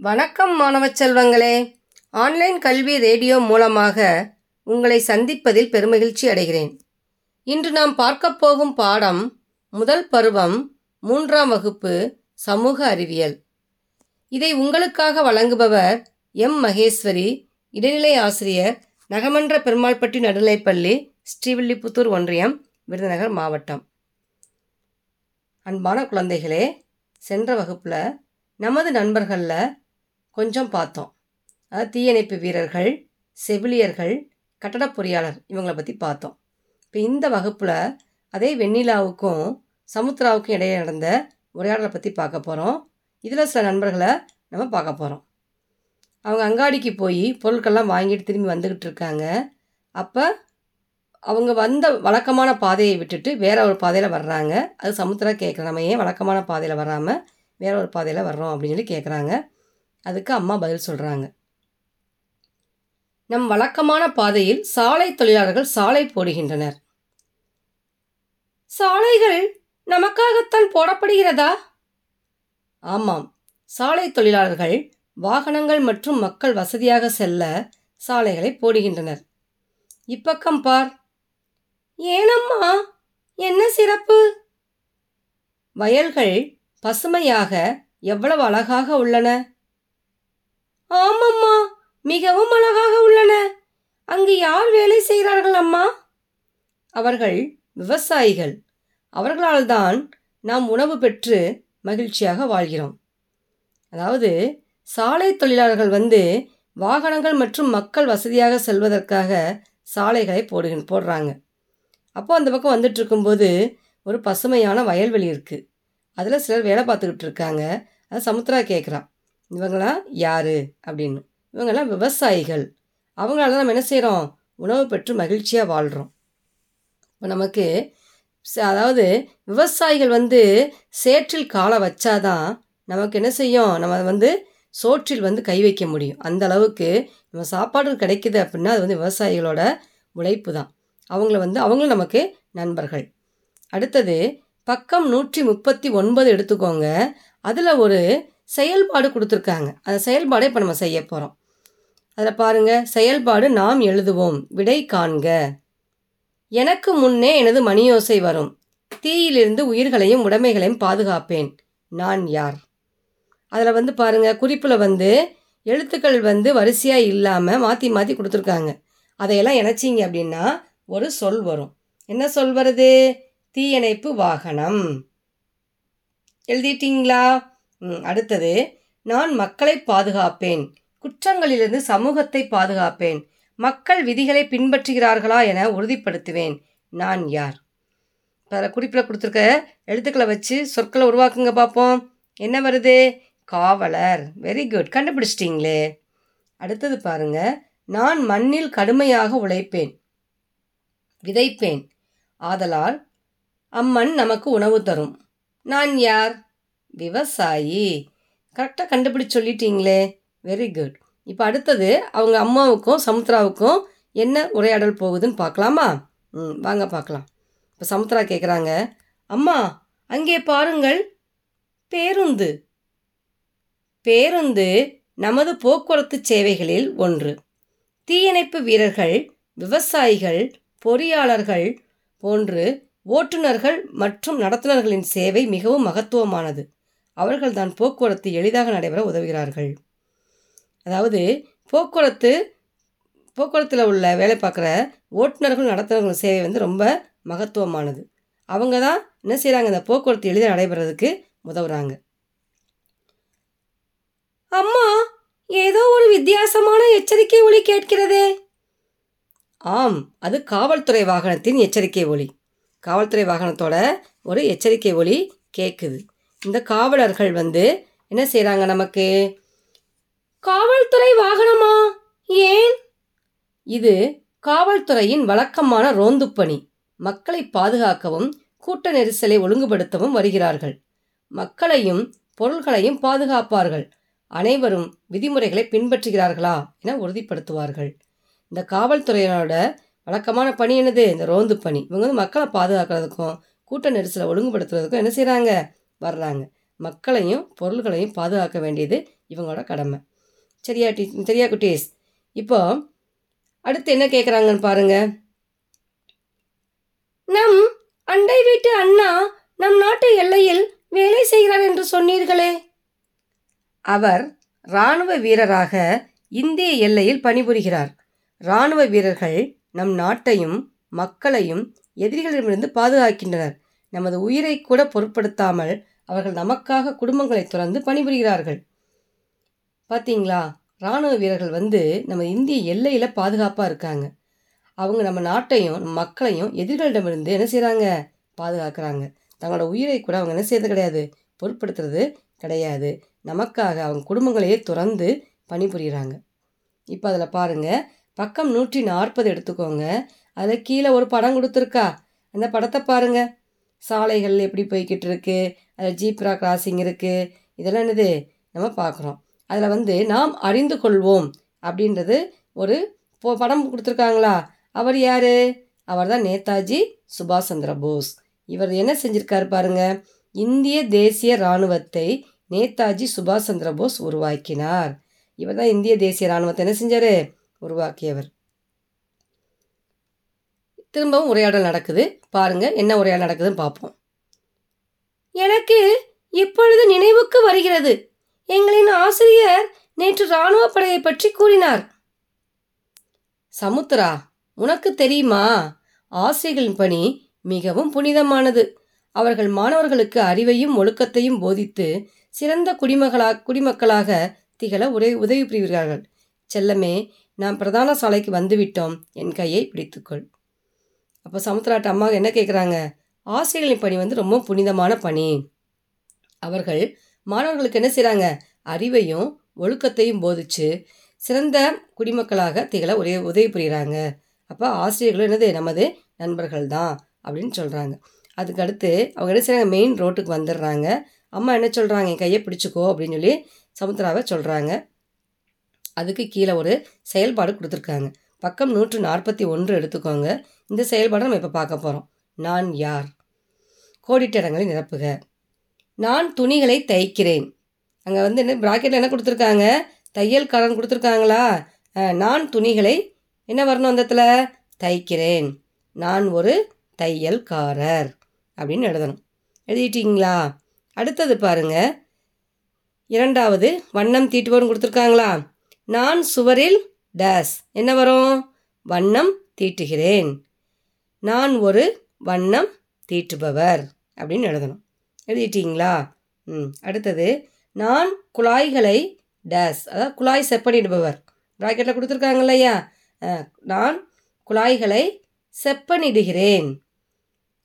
வணக்கம் மாணவச் செல்வங்களே. ஆன்லைன் கல்வி ரேடியோ மூலமாக உங்களை சந்திப்பதில் பெருமகிழ்ச்சி அடைகிறேன். இன்று நாம் பார்க்கப் போகும் பாடம் முதல் பருவம் மூன்றாம் வகுப்பு சமூக அறிவியல். இதை உங்களுக்காக வழங்குபவர் எம். மகேஸ்வரி இடைநிலை ஆசிரியர் நகமன்ற பெருமாள்பட்டி நடுநிலைப்பள்ளி ஸ்ரீவில்லிபுத்தூர் ஒன்றியம் விருதுநகர் மாவட்டம். அன்பான குழந்தைகளே சென்ற வகுப்பில் நமது நண்பர்களில் கொஞ்சம் பார்த்தோம். அதாவது தீயணைப்பு வீரர்கள் செவிலியர்கள் கட்டடப் பொறியாளர் இவங்களை பற்றி பார்த்தோம். இப்போ இந்த வகுப்பில் அதே வெண்ணிலாவுக்கும் சமுத்ராவுக்கும் இடையே நடந்த உரையாடலை பற்றி பார்க்க போகிறோம் இதில் சில நண்பர்களை நம்ம பார்க்க போகிறோம் அவங்க அங்காடிக்கு போய் பொருட்கள்லாம் வாங்கிட்டு திரும்பி வந்துக்கிட்டு இருக்காங்க. அப்போ அவங்க வந்த வழக்கமான பாதையை விட்டுட்டு வேற ஒரு பாதையில் வர்றாங்க. அது சமுத்திரா கேட்குறேன் நம்ம ஏன் வழக்கமான பாதையில் வராமல் வேற ஒரு பாதையில் வர்றோம் அப்படின்னு சொல்லி கேட்குறாங்க அதுக்கு அம்மா பதில் சொல்கிறாங்க நம் வழக்கமான பாதையில் சாலை தொழிலாளர்கள் சாலை போடுகின்றனர். சாலைகள் நமக்காகத்தான் போடப்படுகிறதா? ஆமாம். சாலை தொழிலாளர்கள் வாகனங்கள் மற்றும் மக்கள் வசதியாக செல்ல சாலைகளை போடுகின்றனர். இப்பக்கம் பார். ஏனம்மா? என்ன சிறப்பு? வயல்கள் பசுமையாக எவ்வளவு அழகாக உள்ளன? ஆமாம்மா. மிகவும் அழகாக உள்ளன. அங்கு யார் வேலை செய்கிறார்கள் அம்மா? அவர்கள் விவசாயிகள். அவர்களால் தான் நாம் உணவு பெற்று மகிழ்ச்சியாக வாழ்கிறோம். அதாவது சாலை தொழிலாளர்கள் வந்து வாகனங்கள் மற்றும் மக்கள் வசதியாக செல்வதற்காக சாலைகளை போடு போடுறாங்க. அப்போது அந்த பக்கம் வந்துட்டு இருக்கும்போது ஒரு பசுமையான வயல்வெளி இருக்குது அதில் சிலர் வேலை பார்த்துக்கிட்டு இருக்காங்க. அது சமுத்திரா கேட்குறான் இவங்களாம் யார்? அப்படின்னு. இவங்களாம் விவசாயிகள். அவங்களால தான் நம்ம என்ன செய்கிறோம் உணவு பெற்று மகிழ்ச்சியாக வாழ்கிறோம் இப்போ நமக்கு அதாவது விவசாயிகள் வந்து சேற்றில் காலை வச்சாதான் நமக்கு என்ன செய்யும்? நம்ம வந்து சோற்றில் வந்து கை வைக்க முடியும். அந்த அளவுக்கு நம்ம சாப்பாடு கிடைக்குது அப்படின்னா அது வந்து விவசாயிகளோட உழைப்பு தான் அவங்கள வந்து அவங்களும் நமக்கு நண்பர்கள். அடுத்தது பக்கம் நூற்றி முப்பத்தி ஒன்பது எடுத்துக்கோங்க. அதில் ஒரு செயல்பாடு கொடுத்துருக்காங்க. அந்த செயல்பாடை இப்போ நம்ம செய்ய போகிறோம் அதில் பாருங்கள் செயல்பாடு நாம் எழுதுவோம். விடை காண்க. எனக்கு முன்னே எனது மணியோசை வரும். தீயிலிருந்து உயிர்களையும் உடைமைகளையும் பாதுகாப்பேன். நான் யார்? அதில் வந்து பாருங்கள் குறிப்பில் வந்து எழுத்துக்கள் வந்து வரிசையாக இல்லாமல் மாற்றி மாற்றி கொடுத்துருக்காங்க. அதையெல்லாம் இணைச்சிங்க அப்படின்னா ஒரு சொல் வரும். என்ன சொல் வருது? தீயணைப்பு வாகனம். எழுதிட்டீங்களா? அடுத்தது நான் மக்களை பாதுகாப்பேன். குற்றங்களிலிருந்து சமூகத்தை பாதுகாப்பேன். மக்கள் விதிகளை பின்பற்றுகிறார்களா என உறுதிப்படுத்துவேன். நான் யார்? அதில் குறிப்பில் கொடுத்துருக்க எழுத்துக்களை வச்சு சொற்களை உருவாக்குங்க பார்ப்போம் என்ன வருது? காவலர். வெரி குட் கண்டுபிடிச்சிட்டிங்களே. அடுத்தது பாருங்க. நான் மண்ணில் கடுமையாக உழைப்பேன். விதைப்பேன். ஆதலால் அம்மண் நமக்கு உணவு தரும். நான் யார்? விவசாயி. கரெக்டாக கண்டுபிடிச்சு சொல்லிட்டீங்களே. வெரி குட் இப்போ அடுத்தது அவங்க அம்மாவுக்கும் சமுத்ராவுக்கும் என்ன உரையாடல் போகுதுன்னு பார்க்கலாமா? ம் வாங்க பார்க்கலாம். இப்போ சமுத்ரா கேட்குறாங்க அம்மா அங்கே பாருங்கள் பேருந்து. பேருந்து நமது போக்குவரத்து சேவைகளில் ஒன்று. தீயணைப்பு வீரர்கள் விவசாயிகள் பொறியாளர்கள் போன்று ஓட்டுநர்கள் மற்றும் நடத்துனர்களின் சேவை மிகவும் மகத்துவமானது. அவர்கள்தான் போக்குவரத்து எளிதாக நடைபெற உதவுகிறார்கள். அதாவது போக்குவரத்து போக்குவரத்தில் உள்ள வேலை பார்க்குற ஓட்டுநர்கள் நடத்துனர்கள் சேவை வந்து ரொம்ப மகத்துவமானது. அவங்க தான் என்ன செய்கிறாங்க இந்த போக்குவரத்து எளிதாக நடைபெறதுக்கு உதவுறாங்க. அம்மா ஏதோ ஒரு வித்தியாசமான எச்சரிக்கை ஒளி கேட்கிறதே. ஆம் அது காவல்துறை வாகனத்தின் எச்சரிக்கை ஒளி காவல்துறை வாகனத்தோட ஒரு எச்சரிக்கை ஒளி கேட்குது இந்த காவலர்கள் வந்து என்ன செய்கிறாங்க நமக்கு? காவல்துறை வாகனமா? ஏன்? இது காவல்துறையின் வழக்கமான ரோந்துப் பணி. மக்களை பாதுகாக்கவும் கூட்ட நெரிசலை ஒழுங்குபடுத்தவும் வருகிறார்கள். மக்களையும் பொருள்களையும் பாதுகாப்பார்கள். அனைவரும் விதிமுறைகளை பின்பற்றுகிறார்களா என உறுதிப்படுத்துவார்கள். இந்த காவல்துறையினரோட வழக்கமான பணி என்னது? இந்த ரோந்து பணி. இவங்க வந்து மக்களை பாதுகாக்கிறதுக்கும் கூட்ட நெரிசலை ஒழுங்குபடுத்துறதுக்கும் என்ன செய்கிறாங்க வர்றாங்க. மக்களையும் பொருள்களையும் பாதுகாக்க வேண்டியது இவங்களோட கடமை. சரியா டீ சரியா குட்டீஸ்? இப்போ அடுத்து என்ன கேட்குறாங்கன்னு பாருங்க. நம் அண்டை வீட்டு அண்ணா நம் நாட்டு எல்லையில் வேலை செய்கிறார் என்று சொன்னீர்களே. அவர் இராணுவ வீரராக இந்திய எல்லையில் பணிபுரிகிறார். இராணுவ வீரர்கள் நம் நாட்டையும் மக்களையும் எதிரிகளிடமிருந்து பாதுகாக்கின்றனர். நமது உயிரை கூட பொருட்படுத்தாமல் அவர்கள் நமக்காக குடும்பங்களை துறந்து பணிபுரிகிறார்கள். பார்த்தீங்களா இராணுவ வீரர்கள் வந்து நம்ம இந்திய எல்லையில் பாதுகாப்பாக இருக்காங்க. அவங்க நம்ம நாட்டையும் நம்ம மக்களையும் எதிரிகளிடமிருந்து என்ன செய்கிறாங்க பாதுகாக்கிறாங்க. தங்களோட உயிரை கூட அவங்க என்ன செய்யறது கிடையாது? பொருட்படுத்துறது கிடையாது. நமக்காக அவங்க குடும்பங்களையே துறந்து பணிபுரிகிறாங்க இப்போ அதில் பாருங்கள் பக்கம் நூற்றி நாற்பது எடுத்துக்கோங்க. அதில் கீழே ஒரு படம் கொடுத்துருக்கா. அந்த படத்தை பாருங்கள் சாலைகள் எப்படி போய்கிட்டு இருக்குது அதில் ஜீப்ரா கிராசிங் இருக்குது இதெல்லாம் என்னது? நம்ம பார்க்குறோம். அதில் வந்து நாம் அறிந்து கொள்வோம் அப்படின்றது ஒரு இப்போ படம் கொடுத்துருக்காங்களா? அவர் யார்? அவர் தான் நேதாஜி சுபாஷ் சந்திர போஸ். இவர் என்ன செஞ்சுருக்காரு பாருங்க? இந்திய தேசிய இராணுவத்தை நேதாஜி சுபாஷ் சந்திர போஸ் உருவாக்கினார். இவர் தான் இந்திய தேசிய இராணுவத்தை என்ன செஞ்சார்? உருவாக்கியவர். திரும்பவும் உரையாடல் நடக்குது. பாருங்க என்ன உரையாடல் நடக்குதுன்னு பார்ப்போம். எனக்கு இப்பொழுது நினைவுக்கு வருகிறது. எங்களின் ஆசிரியர் நேற்று இராணுவ படையை பற்றி கூறினார். சமுத்திரா உனக்கு தெரியுமா? ஆசிரியர்களின் பணி மிகவும் புனிதமானது. அவர்கள் மாணவர்களுக்கு அறிவையும் ஒழுக்கத்தையும் போதித்து சிறந்த குடிமகளா குடிமக்களாக திகழ உதவி உதவி புரிகிறார்கள் செல்லமே நாம் பிரதான சாலைக்கு வந்துவிட்டோம். என் கையை பிடித்துக்கொள். அப்போ சமுத்திராட்ட அம்மா என்ன கேட்குறாங்க ஆசிரியர்களின் பணி வந்து ரொம்ப புனிதமான பணி. அவர்கள் மாணவர்களுக்கு என்ன செய்கிறாங்க அறிவையும் ஒழுக்கத்தையும் போதிச்சு சிறந்த குடிமக்களாக திகழ உதவி உதவி புரிகிறாங்க அப்போ ஆசிரியர்களும் என்னது? நமது நண்பர்கள் தான் அப்படின்னு சொல்கிறாங்க அதுக்கு அடுத்து அவங்க என்ன செய்கிறாங்க மெயின் ரோட்டுக்கு வந்துடுறாங்க. அம்மா என்ன சொல்கிறாங்க என் கையை பிடிச்சிக்கோ அப்படின்னு சொல்லி சமுத்திராவை சொல்கிறாங்க அதுக்கு கீழே ஒரு செயல்பாடு கொடுத்துருக்காங்க. பக்கம் நூற்று நாற்பத்தி ஒன்று எடுத்துக்கோங்க. இந்த செயல்பாடை நம்ம இப்போ பார்க்க போகிறோம் நான் யார்? கோடிட்டடங்களை நிரப்புக. நான் துணிகளை தைக்கிறேன். அங்கே வந்து என்ன ப்ராக்கெட்டில் என்ன கொடுத்துருக்காங்க? தையல்காரன் கொடுத்துருக்காங்களா? நான் துணிகளை என்ன வரணும் அந்த இடத்துல? தைக்கிறேன். நான் ஒரு தையல்காரர் அப்படின்னு எழுதணும். எழுதிட்டிங்களா? அடுத்தது பாருங்கள் இரண்டாவது வண்ணம் தீட்டுபவர்னு கொடுத்துருக்காங்களா? நான் சுவரில் டேஸ். என்ன வரும்? வண்ணம் தீட்டுகிறேன். நான் ஒரு வண்ணம் தீட்டுபவர் அப்படின்னு எழுதணும். எழுதிட்டீங்களா? ம். அடுத்தது நான் குழாய்களை டேஸ். அதாவது குழாய் செப்பனிடுபவர். ப்ராக்கெட்டில் கொடுத்துருக்காங்க இல்லையா நான் குழாய்களை செப்பனிடுகிறேன்.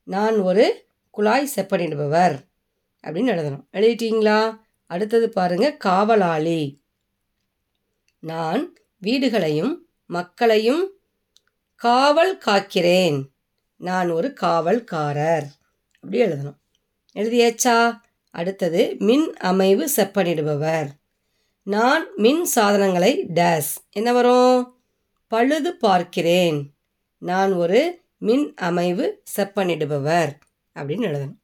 நான் ஒரு குழாய் செப்பனிடுபவர் அப்படின்னு எழுதணும். எழுதிட்டீங்களா? அடுத்தது பாருங்க காவலாளி. நான் வீடுகளையும் மக்களையும் காவல் காக்கிறேன். நான் ஒரு காவல்காரர். அப்படி எழுதணும். எழுதியாச்சா? அடுத்தது மின் அமைவு செப்பனிடுபவர். நான் மின் சாதனங்களை டேஸ். என்ன வரும்? பழுது பார்க்கிறேன். நான் ஒரு மின் அமைவு செப்பனிடுபவர். அப்படின்னு எழுதணும்.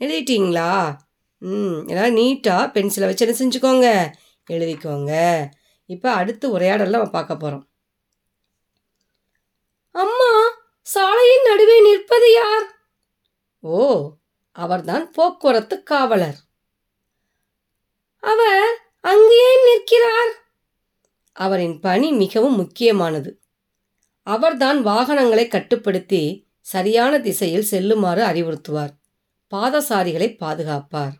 எழுதிட்டீங்களா? ம் எல்லாம் நீட்டாக பென்சிலை வச்சு என்ன செஞ்சுக்கோங்க? எழுதிக்கோங்க. இப்போ அடுத்து உரையாடலில் நம்ம பார்க்க போகிறோம் அம்மா சாலையின் நடுவே நிற்பது யார்? ஓ அவர்தான் போக்குவரத்து காவலர். அவர் அங்கேயே நிற்கிறார்? அவரின் பணி மிகவும் முக்கியமானது. அவர்தான் வாகனங்களை கட்டுப்படுத்தி சரியான திசையில் செல்லுமாறு அறிவுறுத்துவார். பாதசாரிகளை பாதுகாப்பார்.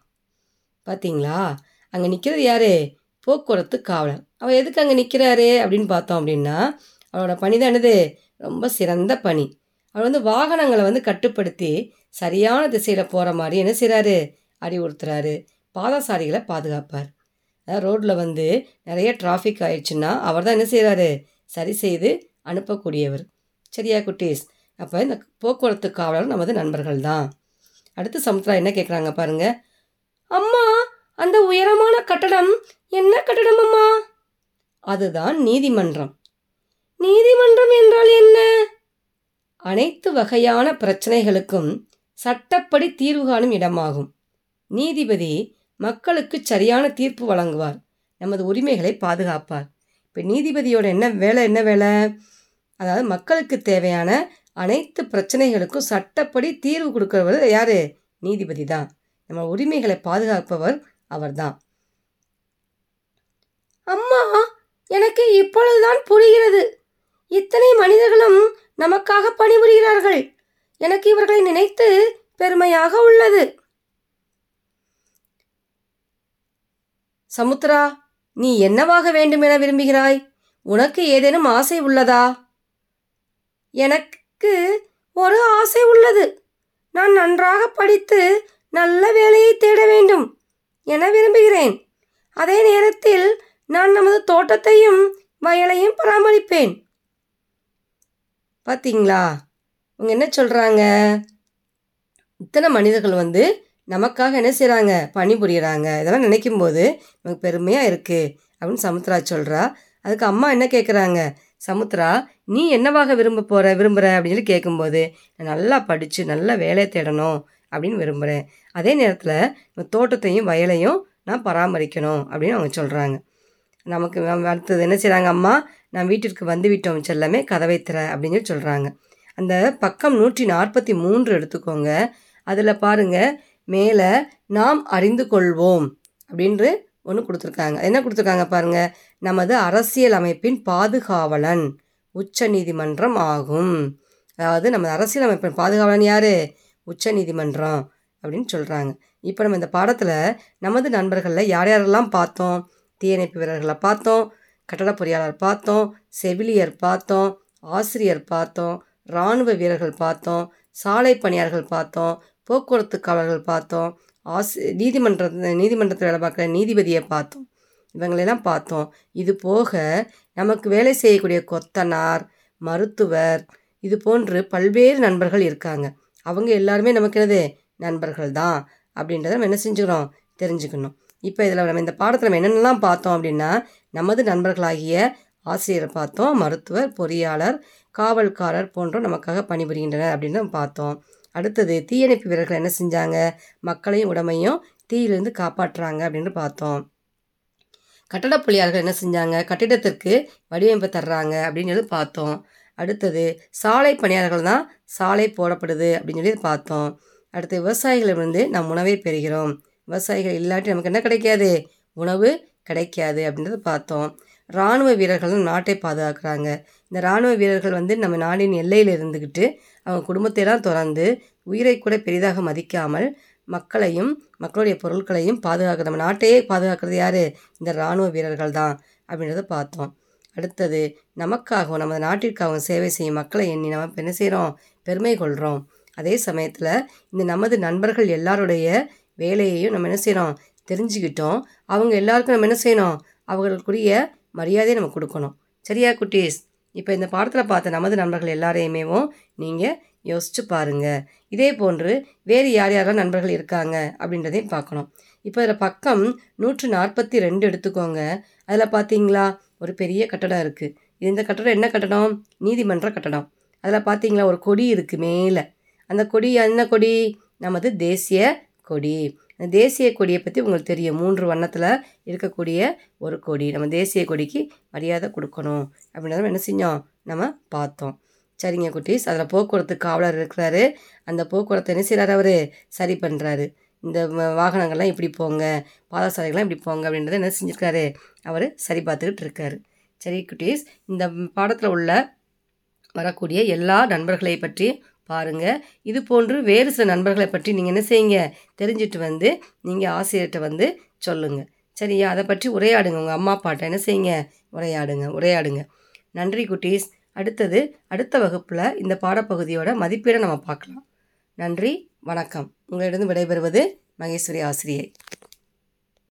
பார்த்தீங்களா அங்கே நிற்கிறது யாரு? போக்குவரத்து காவலர். அவர் எதுக்கு அங்கே நிற்கிறாரு அப்படின்னு பார்த்தோம் அப்படின்னா அவரோட பணி தான் என்னது? ரொம்ப சிறந்த பணி. அவர் வந்து வாகனங்களை வந்து கட்டுப்படுத்தி சரியான திசையில் போகிற மாதிரி என்ன செய்கிறாரு அறிவுறுத்துறாரு பாதசாரிகளை பாதுகாப்பார். அதாவது ரோட்டில் வந்து நிறைய டிராஃபிக் ஆயிடுச்சுன்னா அவர் தான் என்ன செய்கிறாரு சரி செய்து அனுப்பக்கூடியவர். சரியா குட்டீஸ்? அப்போ இந்த போக்குவரத்து காவலர் நமது நண்பர்கள் தான். அடுத்து சமுத்திரா என்ன கேட்குறாங்க பாருங்கள் அம்மா அந்த உயரமான கட்டடம். என்ன கட்டடம் அம்மா? அதுதான் நீதிமன்றம். நீதிமன்றம் என்றால் என்ன? அனைத்து வகையான பிரச்சனைகளுக்கும் சட்டப்படி தீர்வு காணும் இடமாகும். நீதிபதி மக்களுக்கு சரியான தீர்ப்பு வழங்குவார். நமது உரிமைகளை பாதுகாப்பார். இப்போ நீதிபதியோட என்ன வேலை என்ன வேலை? அதாவது மக்களுக்கு தேவையான அனைத்து பிரச்சனைகளுக்கும் சட்டப்படி தீர்வு கொடுக்கிறவர் யார்? நீதிபதி தான். நம்ம உரிமைகளை பாதுகாப்பவர் அவர்தான். அம்மா எனக்கு இப்பொழுதுதான் புரிகிறது. இத்தனை மனிதர்களும் நமக்காக பணிபுரிகிறார்கள். எனக்கு இவர்களை நினைத்து பெருமையாக உள்ளது. சமுத்ரா நீ என்னவாக வேண்டும் என விரும்புகிறாய்? உனக்கு ஏதேனும் ஆசை உள்ளதா? எனக்கு ஒரு ஆசை உள்ளது. நான் நன்றாக படித்து நல்ல வேலையை தேட வேண்டும் என விரும்புகிறேன். அதே நேரத்தில் நான் நமது தோட்டத்தையும் வயலையும் பராமரிப்பேன். பார்த்தீங்களா இவங்க என்ன சொல்கிறாங்க இத்தனை மனிதர்கள் வந்து நமக்காக என்ன செய்கிறாங்க பணிபுரிகிறாங்க இதெல்லாம் நினைக்கும் போது நமக்கு பெருமையாக இருக்குது அப்படின்னு சமுத்ரா சொல்கிறா அதுக்கு அம்மா என்ன கேட்குறாங்க சமுத்ரா நீ என்னவாக விரும்ப போகிற விரும்புகிற அப்படின்னு சொல்லி கேட்கும்போது நான் நல்லா படித்து நல்ல வேலையை தேடணும் அப்படின்னு விரும்புகிறேன் அதே நேரத்தில் தோட்டத்தையும் வயலையும் நான் பராமரிக்கணும் அப்படின்னு அவங்க சொல்கிறாங்க நமக்கு அடுத்தது என்ன செய்கிறாங்க அம்மா? நான் வீட்டிற்கு வந்து விட்டோம் செல்லமே கதவை திற அப்படின்னு சொல்லி சொல்கிறாங்க அந்த பக்கம் நூற்றி நாற்பத்தி மூன்று எடுத்துக்கோங்க. அதில் பாருங்கள் மேலே நாம் அறிந்து கொள்வோம் அப்படின்று ஒன்று கொடுத்துருக்காங்க. என்ன கொடுத்துருக்காங்க பாருங்கள் நமது அரசியல் அமைப்பின் பாதுகாவலன் உச்ச நீதிமன்றம் ஆகும். அதாவது நமது அரசியல் அமைப்பின் பாதுகாவலன் யார்? உச்ச நீதிமன்றம் அப்படின்னு சொல்கிறாங்க இப்போ நம்ம இந்த பாடத்தில் நமது நண்பர்களில் யார் யாரெல்லாம் பார்த்தோம்? தீயணைப்பு வீரர்களை பார்த்தோம் கட்டட பொறியாளர் பார்த்தோம் செவிலியர் பார்த்தோம் ஆசிரியர் பார்த்தோம் இராணுவ வீரர்கள் பார்த்தோம் சாலை பணியாளர்கள் பார்த்தோம் போக்குவரத்து காவலர்கள் பார்த்தோம் ஆசி நீதிமன்ற நீதிமன்றத்தில் வேலை பார்க்குற நீதிபதியை பார்த்தோம். இவங்களெல்லாம் பார்த்தோம். இது போக நமக்கு வேலை செய்யக்கூடிய கொத்தனார் மருத்துவர் இது போன்று பல்வேறு நண்பர்கள் இருக்காங்க. அவங்க எல்லாருமே நமக்கு என்னது? நண்பர்கள் தான் அப்படின்றத நம்ம என்ன செஞ்சுக்கிறோம்? தெரிஞ்சுக்கணும். இப்போ இதில் நம்ம இந்த பாடத்தில் நம்ம என்னென்னலாம் பார்த்தோம் அப்படின்னா நமது நண்பர்களாகிய ஆசிரியரை பார்த்தோம் மருத்துவர் பொறியாளர் காவல்காரர் போன்றோர் நமக்காக பணிபுரிகின்றனர் அப்படின்னு நம்ம பார்த்தோம். அடுத்தது தீயணைப்பு வீரர்கள் என்ன செஞ்சாங்க? மக்களையும் உடமையும் தீயிலிருந்து காப்பாற்றுறாங்க அப்படின்னு பார்த்தோம். கட்டட பொறியாளர்கள் என்ன செஞ்சாங்க? கட்டிடத்திற்கு வடிவமைப்பு தர்றாங்க அப்படின்னு சொல்லி பார்த்தோம். அடுத்தது சாலை பணியாளர்கள் தான் சாலை போடப்படுது அப்படின்னு சொல்லி பார்த்தோம். அடுத்து விவசாயிகளிடமிருந்து நம் உணவை பெறுகிறோம். விவசாயிகள் இல்லாட்டி நமக்கு என்ன கிடைக்காது? உணவு கிடைக்காது அப்படின்றத பார்த்தோம். இராணுவ வீரர்களும் நாட்டை பாதுகாக்கிறாங்க. இந்த இராணுவ வீரர்கள் வந்து நம்ம நாடின் எல்லையில் இருந்துக்கிட்டு அவங்க குடும்பத்தையெல்லாம் திறந்து உயிரை கூட பெரிதாக மதிக்காமல் மக்களையும் மக்களுடைய பொருட்களையும் பாதுகாக்கிற நம்ம நாட்டையே பாதுகாக்கிறது யார்? இந்த இராணுவ வீரர்கள் தான் அப்படின்றத பார்த்தோம். அடுத்தது நமக்காகவும் நமது நாட்டிற்காகவும் சேவை செய்யும் மக்களை எண்ணி நம்ம என்ன செய்கிறோம் பெருமை கொள்கிறோம் அதே சமயத்தில் இந்த நமது நண்பர்கள் எல்லாருடைய வேலையையும் நம்ம என்ன செய்கிறோம் தெரிஞ்சுக்கிட்டோம். அவங்க எல்லாருக்கும் நம்ம என்ன செய்யணும்? அவர்களுக்குரிய மரியாதையை நம்ம கொடுக்கணும். சரியா குட்டீஸ்? இப்போ இந்த பாடத்தில் பார்த்த நமது நண்பர்கள் எல்லாரையுமேவும் நீங்கள் யோசிச்சு பாருங்கள் இதே போன்று வேறு யார் யாரெல்லாம் நண்பர்கள் இருக்காங்க அப்படின்றதையும் பார்க்கணும். இப்போ இதில் பக்கம் நூற்று நாற்பத்தி ரெண்டு எடுத்துக்கோங்க. அதில் பார்த்தீங்களா? ஒரு பெரிய கட்டடம் இருக்குது இந்த கட்டடம் என்ன கட்டடம்? நீதிமன்ற கட்டடம். அதில் பார்த்தீங்களா? ஒரு கொடி இருக்குது மேலே. அந்த கொடி என்ன கொடி? நமது தேசிய கொடி. தேசிய கொடியை பற்றி உங்களுக்கு தெரியும். மூன்று வண்ணத்தில் இருக்கக்கூடிய ஒரு கொடி. நம்ம தேசிய கொடிக்கு மரியாதை கொடுக்கணும் அப்படின்றத என்ன செஞ்சோம்? நம்ம பார்த்தோம். சரிங்க குட்டீஸ். அதில் போக்குவரத்து காவலர் இருக்கிறாரு. அந்த போக்குவரத்தை என்ன செய்கிறார் அவர்? சரி பண்ணுறாரு இந்த வாகனங்கள்லாம் இப்படி போங்க. பாதசாலைகள்லாம் இப்படி போங்க அப்படின்றத என்ன செஞ்சுருக்காரு? அவர் சரி பார்த்துக்கிட்டு இருக்காரு. சரி குட்டீஸ். இந்த பாடத்தில் உள்ள வரக்கூடிய எல்லா நண்பர்களை பற்றி பாருங்கள் இது போன்று வேறு சில நண்பர்களை பற்றி நீங்கள் என்ன செய்யுங்க? தெரிஞ்சுட்டு வந்து நீங்கள் ஆசிரியர்கிட்ட வந்து சொல்லுங்கள் சரியா? அதை பற்றி உரையாடுங்க. உங்கள் அம்மா அப்பாட்ட என்ன செய்யுங்க? உரையாடுங்க. உரையாடுங்க. நன்றி குட்டீஸ். அடுத்தது அடுத்த வகுப்பில் இந்த பாடப்பகுதியோட மதிப்பீடை நம்ம பார்க்கலாம். நன்றி. வணக்கம். உங்களிடம் விடைபெறுவது மகேஸ்வரி ஆசிரியை.